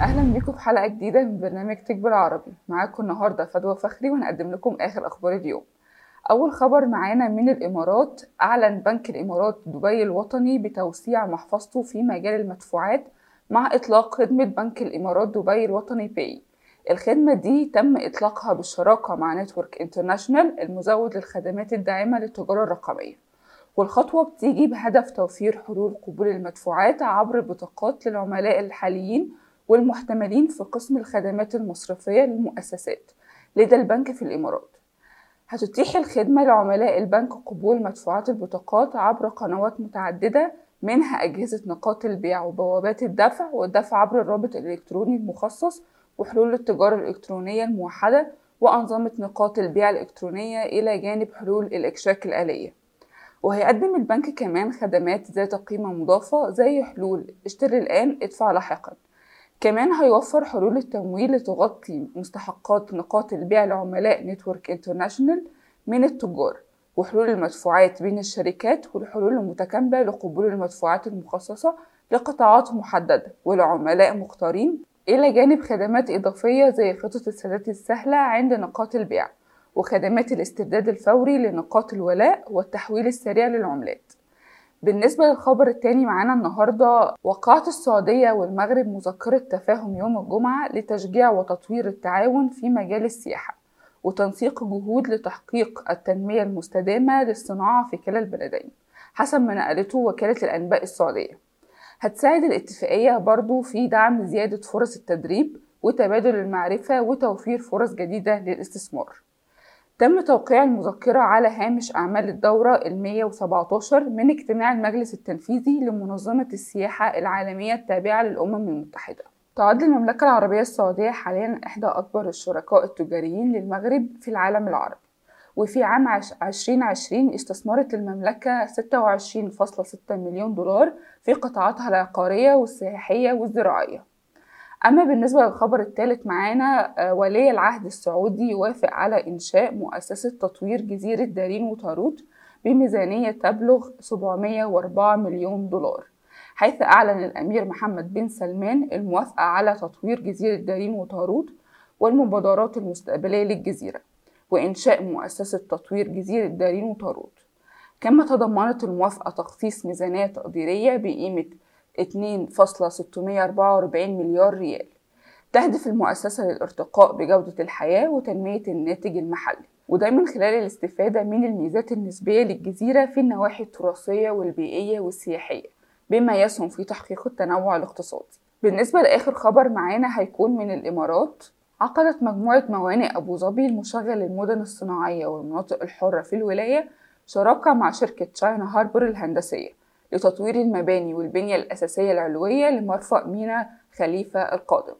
أهلا بيكم في حلقة جديدة من برنامج tech بالعربي. معاكم النهارده فدوى فخري وهنقدم لكم آخر أخبار اليوم. أول خبر معانا من الإمارات أعلن بنك الإمارات دبي الوطني بتوسيع محفظته في مجال المدفوعات مع إطلاق خدمة بنك الإمارات دبي الوطني Pay. الخدمة دي تم إطلاقها بالشراكة مع Network International المزود للخدمات الداعمة للتجارة الرقمية. والخطوة بتيجي بهدف توفير حلول قبول المدفوعات عبر البطاقات للعملاء الحاليين والمحتملين في قسم الخدمات المصرفية للمؤسسات لدى البنك في الإمارات. هتتيح الخدمة لعملاء البنك قبول مدفوعات البطاقات عبر قنوات متعددة منها أجهزة نقاط البيع وبوابات الدفع والدفع عبر الرابط الإلكتروني المخصص وحلول التجارة الإلكترونية الموحدة وأنظمة نقاط البيع الإلكترونية إلى جانب حلول الإكشاك الآلية. وهيقدم البنك كمان خدمات ذات قيمة مضافة زي حلول اشتري الآن ادفع لاحقا كمان هيوفر حلول التمويل لتغطي مستحقات نقاط البيع لعملاء Network International من التجار وحلول المدفوعات بين الشركات والحلول المتكاملة لقبول المدفوعات المخصصة لقطاعات محددة ولعملاء مختارين إلى جانب خدمات إضافية زي خطط السداد السهلة عند نقاط البيع وخدمات الاسترداد الفوري لنقاط الولاء والتحويل السريع للعملات. بالنسبة للخبر التاني معانا النهاردة وقعت السعودية والمغرب مذكرة تفاهم يوم الجمعة لتشجيع وتطوير التعاون في مجال السياحة وتنسيق جهود لتحقيق التنمية المستدامة للصناعة في كلا البلدين. حسب ما نقلته وكالة الأنباء السعودية. هتساعد الاتفاقية برضو في دعم زيادة فرص التدريب وتبادل المعرفة وتوفير فرص جديدة للاستثمار. تم توقيع المذكرة على هامش أعمال الدورة المية وسبعتاشر من اجتماع المجلس التنفيذي لمنظمة السياحة العالمية التابعة للأمم المتحدة. تعد المملكة العربية السعودية حاليا إحدى أكبر الشركاء التجاريين للمغرب في العالم العربي. وفي عام عشرين عشرين استثمرت المملكة ستة وعشرين فاصلة ستة مليون دولار في قطاعاتها العقارية والسياحية والزراعية. أما بالنسبة للخبر الثالث معانا ولي العهد السعودي يوافق على إنشاء مؤسسة تطوير جزيرة دارين وطاروت بميزانية تبلغ 704 مليون دولار حيث أعلن الأمير محمد بن سلمان الموافقة على تطوير جزيرة دارين وطاروت والمبادرات المستقبلية للجزيرة وإنشاء مؤسسة تطوير جزيرة دارين وطاروت. كما تضمنت الموافقة تخصيص ميزانية تقديرية بقيمة 2.644 مليار ريال. تهدف المؤسسة للارتقاء بجودة الحياة وتنمية الناتج المحلي وده من خلال الاستفادة من الميزات النسبية للجزيرة في النواحي التراثية والبيئية والسياحية بما يسهم في تحقيق التنوع الاقتصادي. بالنسبة لآخر خبر معانا هيكون من الإمارات عقدت مجموعة موانئ أبو ظبي المشغل للمدن الصناعية والمناطق الحرة في الولاية شراكة مع شركة تشاينا هاربر الهندسية. لتطوير المباني والبنية الأساسية العلوية لمرفأ مينا خليفة القادم.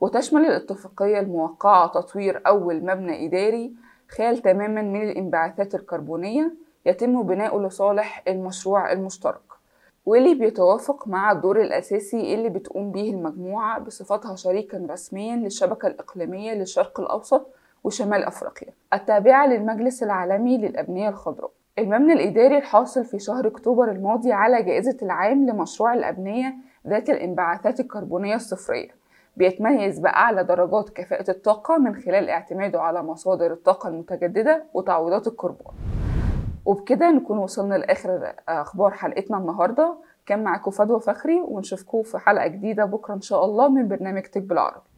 وتشمل الاتفاقية الموقعة تطوير أول مبنى إداري خال تماما من الانبعاثات الكربونية يتم بناؤه لصالح المشروع المشترك واللي بيتوافق مع الدور الأساسي اللي بتقوم به المجموعة بصفتها شريكا رسميا للشبكة الإقليمية للشرق الأوسط وشمال أفريقيا التابعة للمجلس العالمي للأبنية الخضراء. المبنى الإداري الحاصل في شهر أكتوبر الماضي على جائزة العام لمشروع الأبنية ذات الانبعاثات الكربونية الصفرية. بيتميز بأعلى درجات كفاءة الطاقة من خلال اعتماده على مصادر الطاقة المتجددة وتعويضات الكربون. وبكده نكون وصلنا لآخر أخبار حلقتنا النهاردة. كان معاكم فدوى فخري ونشوفكم في حلقة جديدة بكرة إن شاء الله من برنامج تك بالعربي